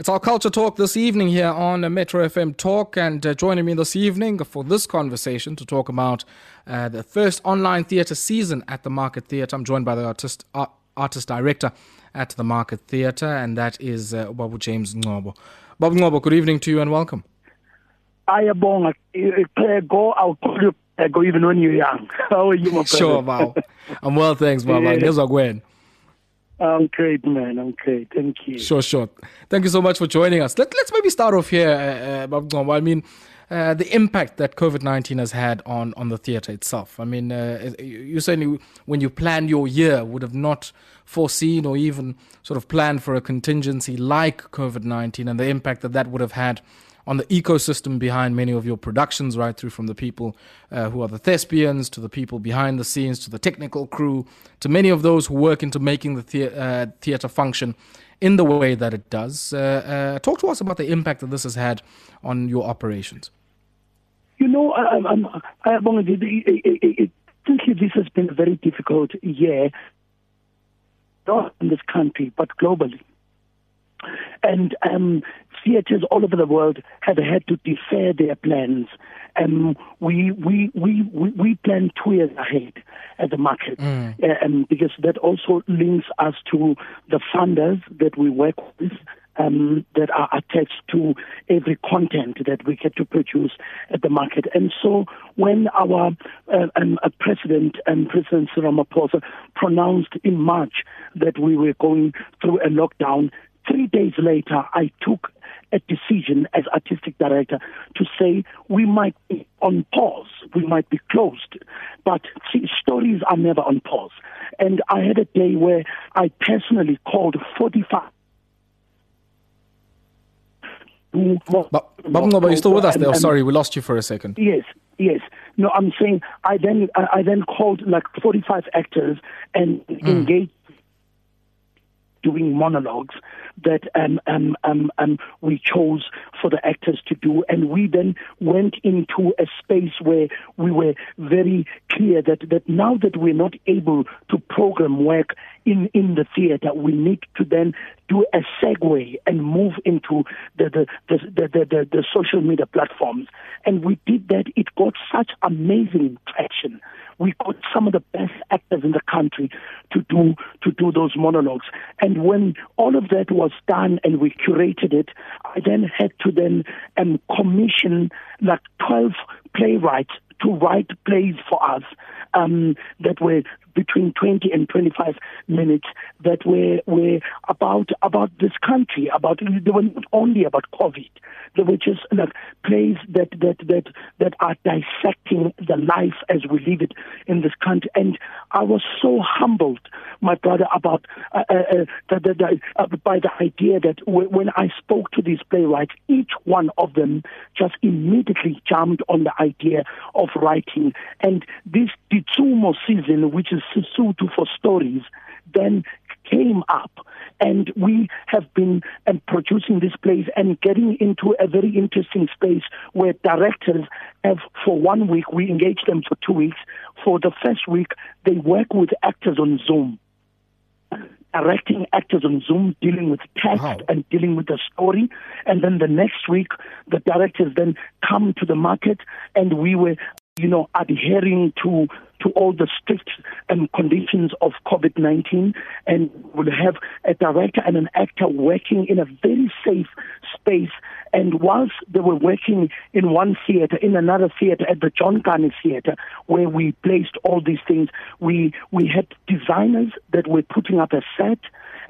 It's our culture talk this evening here on Metro FM Talk, and uh, joining me this evening for this conversation to talk about uh, the first online theatre season at the Market Theatre. I'm joined by the artist art, artist director at the Market Theatre, and that is uh, Babu James Ngcobo. Babu Ngcobo, good evening to you and welcome. Ayabonga, go. I'll call you. Go even when you're young. How are you, my brother? Sure, Bob. I'm well, thanks, Bob. Yeah. I'm great, man. I'm great. Thank you. Sure, sure. Thank you so much for joining us. Let, let's maybe start off here, uh, uh, I mean, uh, the impact that COVID 19 has had on, on the theatre itself. I mean, uh, you certainly, when you planned your year, would have not foreseen or even sort of planned for a contingency like COVID 19 and the impact that that would have had on the ecosystem behind many of your productions, right through from the people uh, who are the thespians to the people behind the scenes to the technical crew to many of those who work into making the, the- uh, theater function in the way that it does. Uh, uh, talk to us about the impact that this has had on your operations. You know, I, I'm, I, I, this has been a very difficult year, not in this country, but globally. And um, theaters all over the world have had to defer their plans. Um, we, we, we, we, we plan two years ahead at the market mm. uh, um, because that also links us to the funders that we work with. Um, that are attached to every content that we get to produce at the market. And so when our uh, um, president and President Ramaphosa pronounced in March that we were going through a lockdown, Three days later, I took a decision as artistic director to say we might be on pause, we might be closed, but see, stories are never on pause. And I had a day where I personally called 45. But, are you still with us there? Sorry, we lost you for a second. Yes, yes. No, I'm saying I then I then called like 45 actors and mm. engaged doing monologues that um, um, um, um, we chose for the actors to do. And we then went into a space where we were very clear that, that now that we're not able to program work in, in the theater, we need to then do a segue and move into the, the, the, the, the, the, the social media platforms. And we did that. It got such amazing traction we got some of the best actors in the country to do to do those monologues. And when all of that was done and we curated it, I then had to then um, commission like twelve playwrights to write plays for us um, that were between 20 and 25 minutes that were were about about this country about they were not only about covid they were just like plays that that that that are dissecting the life as we live it in this country. And i was so humbled my brother about uh, uh, uh the, the, uh, by the idea that w- when i spoke to these playwrights each one of them just immediately jumped on the idea of writing. And this Ditshomo season which is Sesotho for stories then came up. And we have been um, producing this plays and getting into a very interesting space where directors have for one week we engage them for two weeks. For the first week they work with actors on zoom directing actors on Zoom, dealing with text wow. and dealing with the story. And then the next week, the directors then come to the market and we were, you know, adhering to to all the strict um, conditions of COVID 19 and will have a director and an actor working in a very safe space. And whilst they were working in one theater, in another theater, at the John Kani Theater, where we placed all these things, we, we had designers that were putting up a set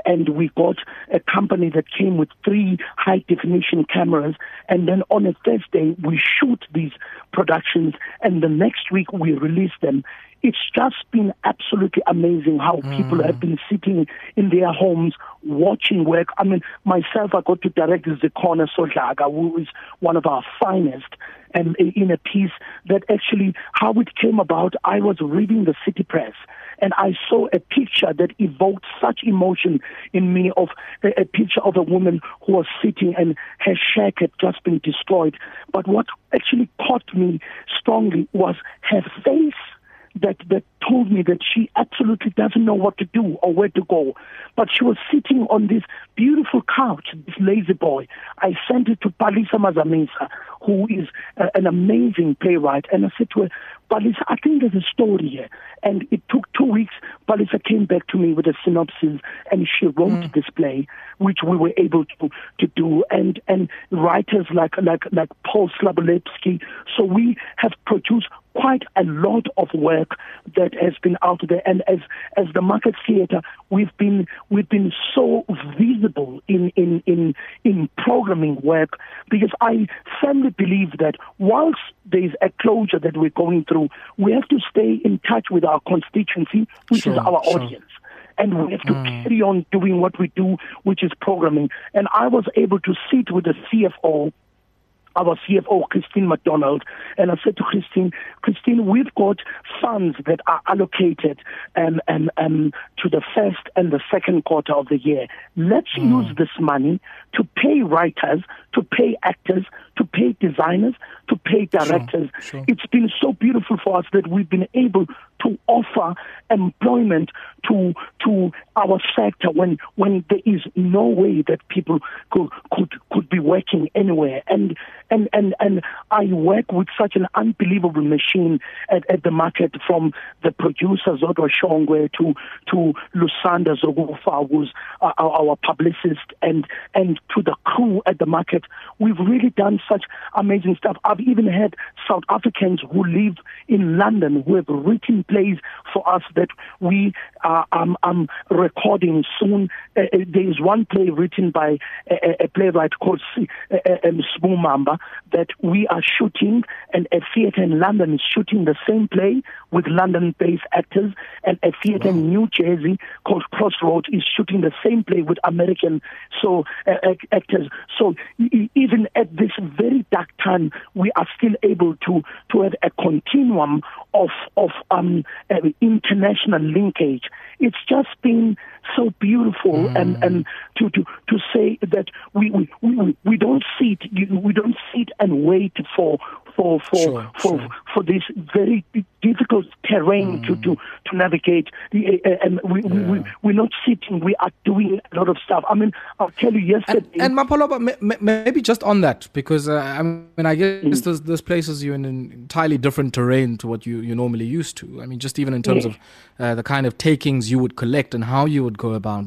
and we got a company that came with three high definition cameras and then on a Thursday we shoot these productions and the next week we release them it's just been absolutely amazing how mm. people have been sitting in their homes watching work. I mean, myself, I got to direct the Zikhona Sodlaka, who is one of our finest, and in a piece that actually, how it came about, I was reading the City Press and I saw a picture that evoked such emotion in me of a, a picture of a woman who was sitting and her shack had just been destroyed. But what actually caught me strongly was her face that that told me that she absolutely doesn't know what to do or where to go. But she was sitting on this beautiful couch, this lazy boy. I sent it to Palisa Mazamisa, who is uh, an amazing playwright, and I said to her, Palisa, I think there's a story here. And it took two weeks. Palisa came back to me with a synopsis, and she wrote mm. this play, which we were able to to do. And and writers like like like Paul Slabolepszy. So we have produced quite a lot of work that has been out there and as as the market theater we've been we've been so visible in in in in programming work because i firmly believe that whilst there's a closure that we're going through we have to stay in touch with our constituency which sure, is our sure. audience and we have to mm. carry on doing what we do, which is programming. And I was able to sit with the CFO our CFO, Christine McDonald, and I said to Christine, Christine, we've got funds that are allocated um, um, um, to the first and the second quarter of the year. Let's mm. use this money to pay writers, to pay actors, to pay designers, to pay directors. Sure, sure. It's been so beautiful for us that we've been able to offer employment to to our sector when when there is no way that people could could could be working anywhere. And and and and I work with such an unbelievable machine at, at the market from the producer Zodwa Shongwe to to Lusanda Zokufa who's our, our publicist and and to the crew at the market. We've really done such amazing stuff. I've even had South Africans who live in London who have written plays for us that we are um, um, recording soon. Uh, uh there is one play written by a, a playwright called uh, uh, um, Mamba that we are shooting, and a theatre in London is shooting the same play with London-based actors, and a theatre wow. in New Jersey called Crossroads is shooting the same play with American so uh, actors. So even at this very dark time, we are still able to to have a continuum of of um, uh, international linkage. It's just been so beautiful, mm. and and to to to say that we we we, we don't sit we don't sit and wait for for for sure, for, sure. for this very difficult terrain mm. to, to to navigate. Uh, and we, yeah. we we're not sitting. We are doing a lot of stuff. I mean, I'll tell you yesterday. And, and Mapoloba, maybe just on that because uh, I mean, I guess mm. this, this places you in an entirely different terrain to what you you normally used to. I mean, just even in terms yeah. of uh, the kind of takings you would collect and how you would go about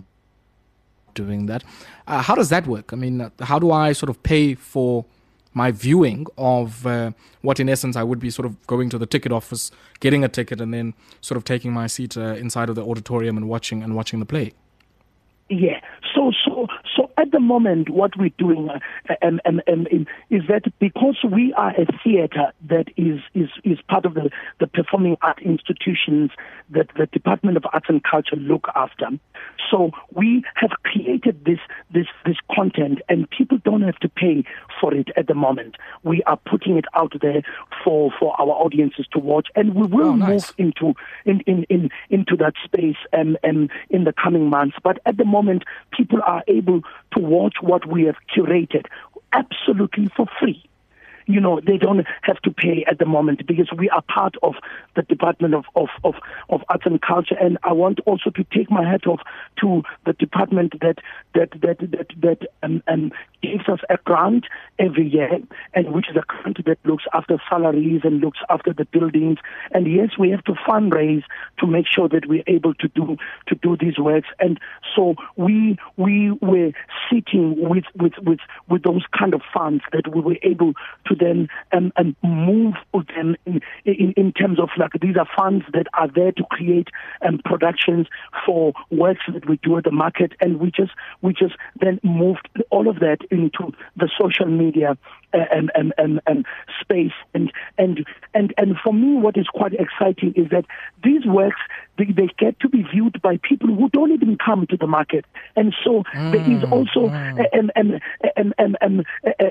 doing that. Uh, how does that work? I mean, uh, how do I sort of pay for my viewing of uh, what, in essence, I would be sort of going to the ticket office, getting a ticket, and then sort of taking my seat uh, inside of the auditorium and watching and watching the play? Yeah. So so so at the moment, what we're doing uh, um, um, um, is that because we are a theatre that is, is, is part of the, the performing art institutions that the Department of Arts and Culture look after. So we have created this, this, this content and people don't have to pay for it at the moment. We are putting it out there for, for our audiences to watch and we will oh, nice. move into, in, in, in, into that space um, um, in the coming months. But at the moment, people are able to watch what we have curated absolutely for free you know, they don't have to pay at the moment because we are part of the Department of, of, of, of Arts and Culture. And I want also to take my hat off to the department that that that that, that um, um, gives us a grant every year, and which is a grant that looks after salaries and looks after the buildings. And yes, we have to fundraise to make sure that we're able to do to do these works. And so we we were sitting with with with with those kind of funds that we were able to to then um, and move them in, in, in, terms of like these are funds that are there to create um, productions for works that we do at the market, and we just we just then moved all of that into the social media and, and, and, and space. And, and, and, and for me, what is quite exciting is that these works, they, they get to be viewed by people who don't even come to the market. And so mm, there is mm, also mm. an, an, an, an, an,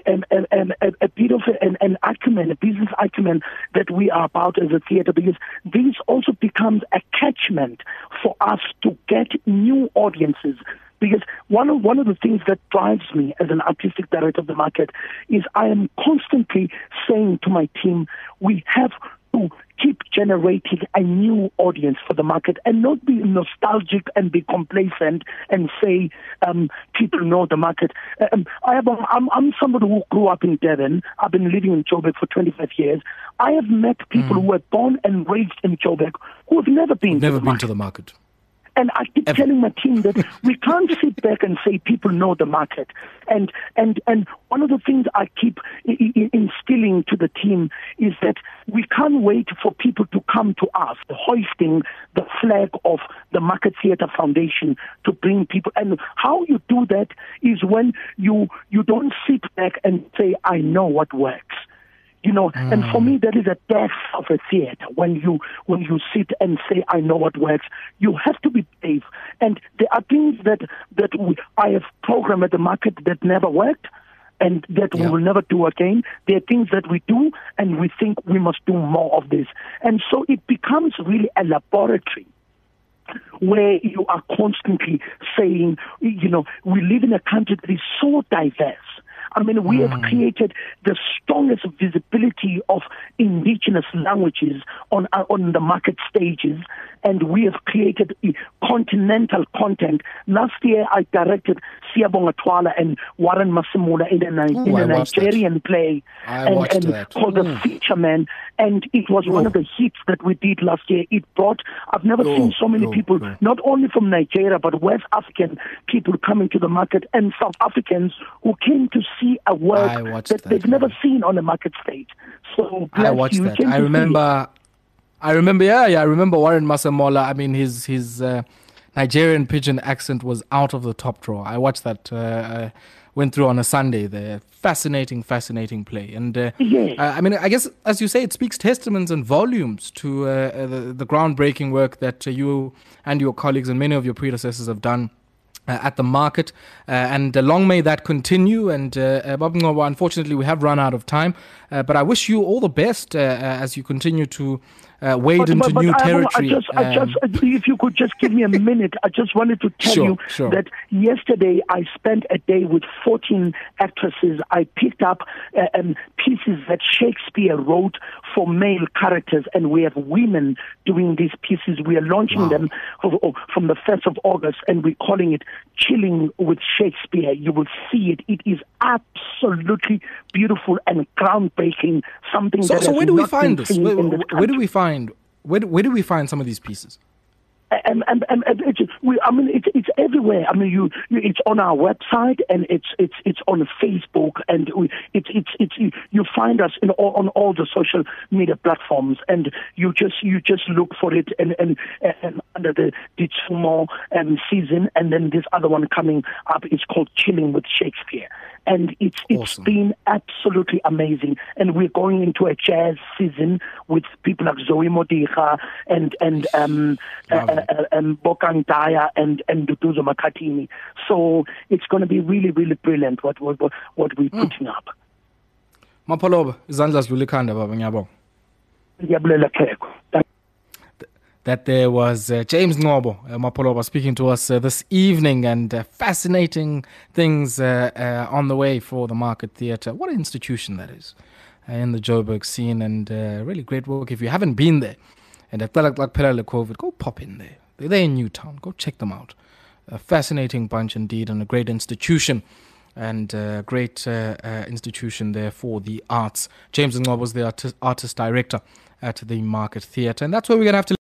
an, an, an, a bit of an, an acumen, a business acumen that we are about as a theater because this also becomes a catchment for us to get new audiences because one of, one of the things that drives me as an artistic director of the market is I am constantly saying to my team, we have to keep generating a new audience for the market and not be nostalgic and be complacent and say um, people know the market. Um, I have, I'm, I'm somebody who grew up in Devon. I've been living in Joburg for 25 years. I have met people mm. who were born and raised in Joburg who have never been, never to, been to the market. And I keep Ever. telling my team that we can't sit back and say people know the market. And and and one of the things I keep instilling to the team is that we can't wait for people to come to us, hoisting the flag of the Market Theatre Foundation to bring people. And how you do that is when you you don't sit back and say, "I know what works." You know mm. and for me that is a death of a theater when you when you sit and say i know what works you have to be brave and there are things that that we, i have programmed at the market that never worked and that yeah. we will never do again. There are things that we do, and we think we must do more of this. And so it becomes really a laboratory where you are constantly saying, you know, we live in a country that is so diverse I mean, we mm. have created the strongest visibility of indigenous languages on uh, on the market stages, and we have created continental content. Last year, I directed Siyabonga Twala and Warren Masemola in a, Ooh, in a Nigerian that. play and, and called The mm. Feature Man, and it was Ooh. one of the hits that we did last year. It brought I've never Ooh. seen so many people, not only from Nigeria but West African people coming to the market and South Africans who came to see a work that, that, they've never seen on a market stage. So I watched you, that. I remember. I remember, yeah, yeah. I remember Warren Masemola. I mean, his his uh, Nigerian pidgin accent was out of the top drawer. I watched that. Uh, uh, went through on a Sunday there. Fascinating, fascinating play. And uh, yes. I mean, I guess as you say, it speaks testaments and volumes to uh, uh, the, the, groundbreaking work that you and your colleagues and many of your predecessors have done uh, at the market. Uh, and uh, long may that continue. And uh, unfortunately, we have run out of time. but I wish you all the best as you continue to uh, wade but, into but, new but territory. I, just, um, I just, if you could just give me a minute, I just wanted to tell sure, you sure. that yesterday I spent a day with 14 actresses. I picked up uh, um, pieces that Shakespeare wrote for male characters, and we have women doing these pieces. We are launching wow. them from the 1st of August, and we're calling it Chilling with Shakespeare. You will see it. It is absolutely beautiful and groundbreaking. Something so, that so where do we find this? Where, where do we find find where, where do we find some of these pieces? and and, and, and we, I mean, it's everywhere. I mean, you, you, it's on our website and it's it's it's on Facebook and we, it's it's you find us in all, on all the social media platforms and you just you just look for it and and, and under the Ditshomo um, season and then this other one coming up is called Chilling with Shakespeare and it's it's awesome. been absolutely amazing. And we're going into a jazz season with people like Zoe Modiga and and um, uh, uh, uh, um, Bokani Dyer and and Nduduzo Makhathini. So it's going to be really really brilliant what what what we're mm. putting up. Mapholoba izandla ikhanda baba ngiyabonga. Ngiyabulela Kheko. That there was uh, James Ngcobo uh, Mapoloba speaking to us uh, this evening and uh, fascinating things uh, uh, on the way for the Market Theatre. What an institution that is uh, in the Joburg scene and really great work. If you haven't been there and at like COVID, go pop in there. They're there in Newtown. Go check them out. A fascinating bunch indeed and a great institution and a great institution there for the arts. James Ngcobo was the artist, artist director at the Market Theatre and that's where we're going to have to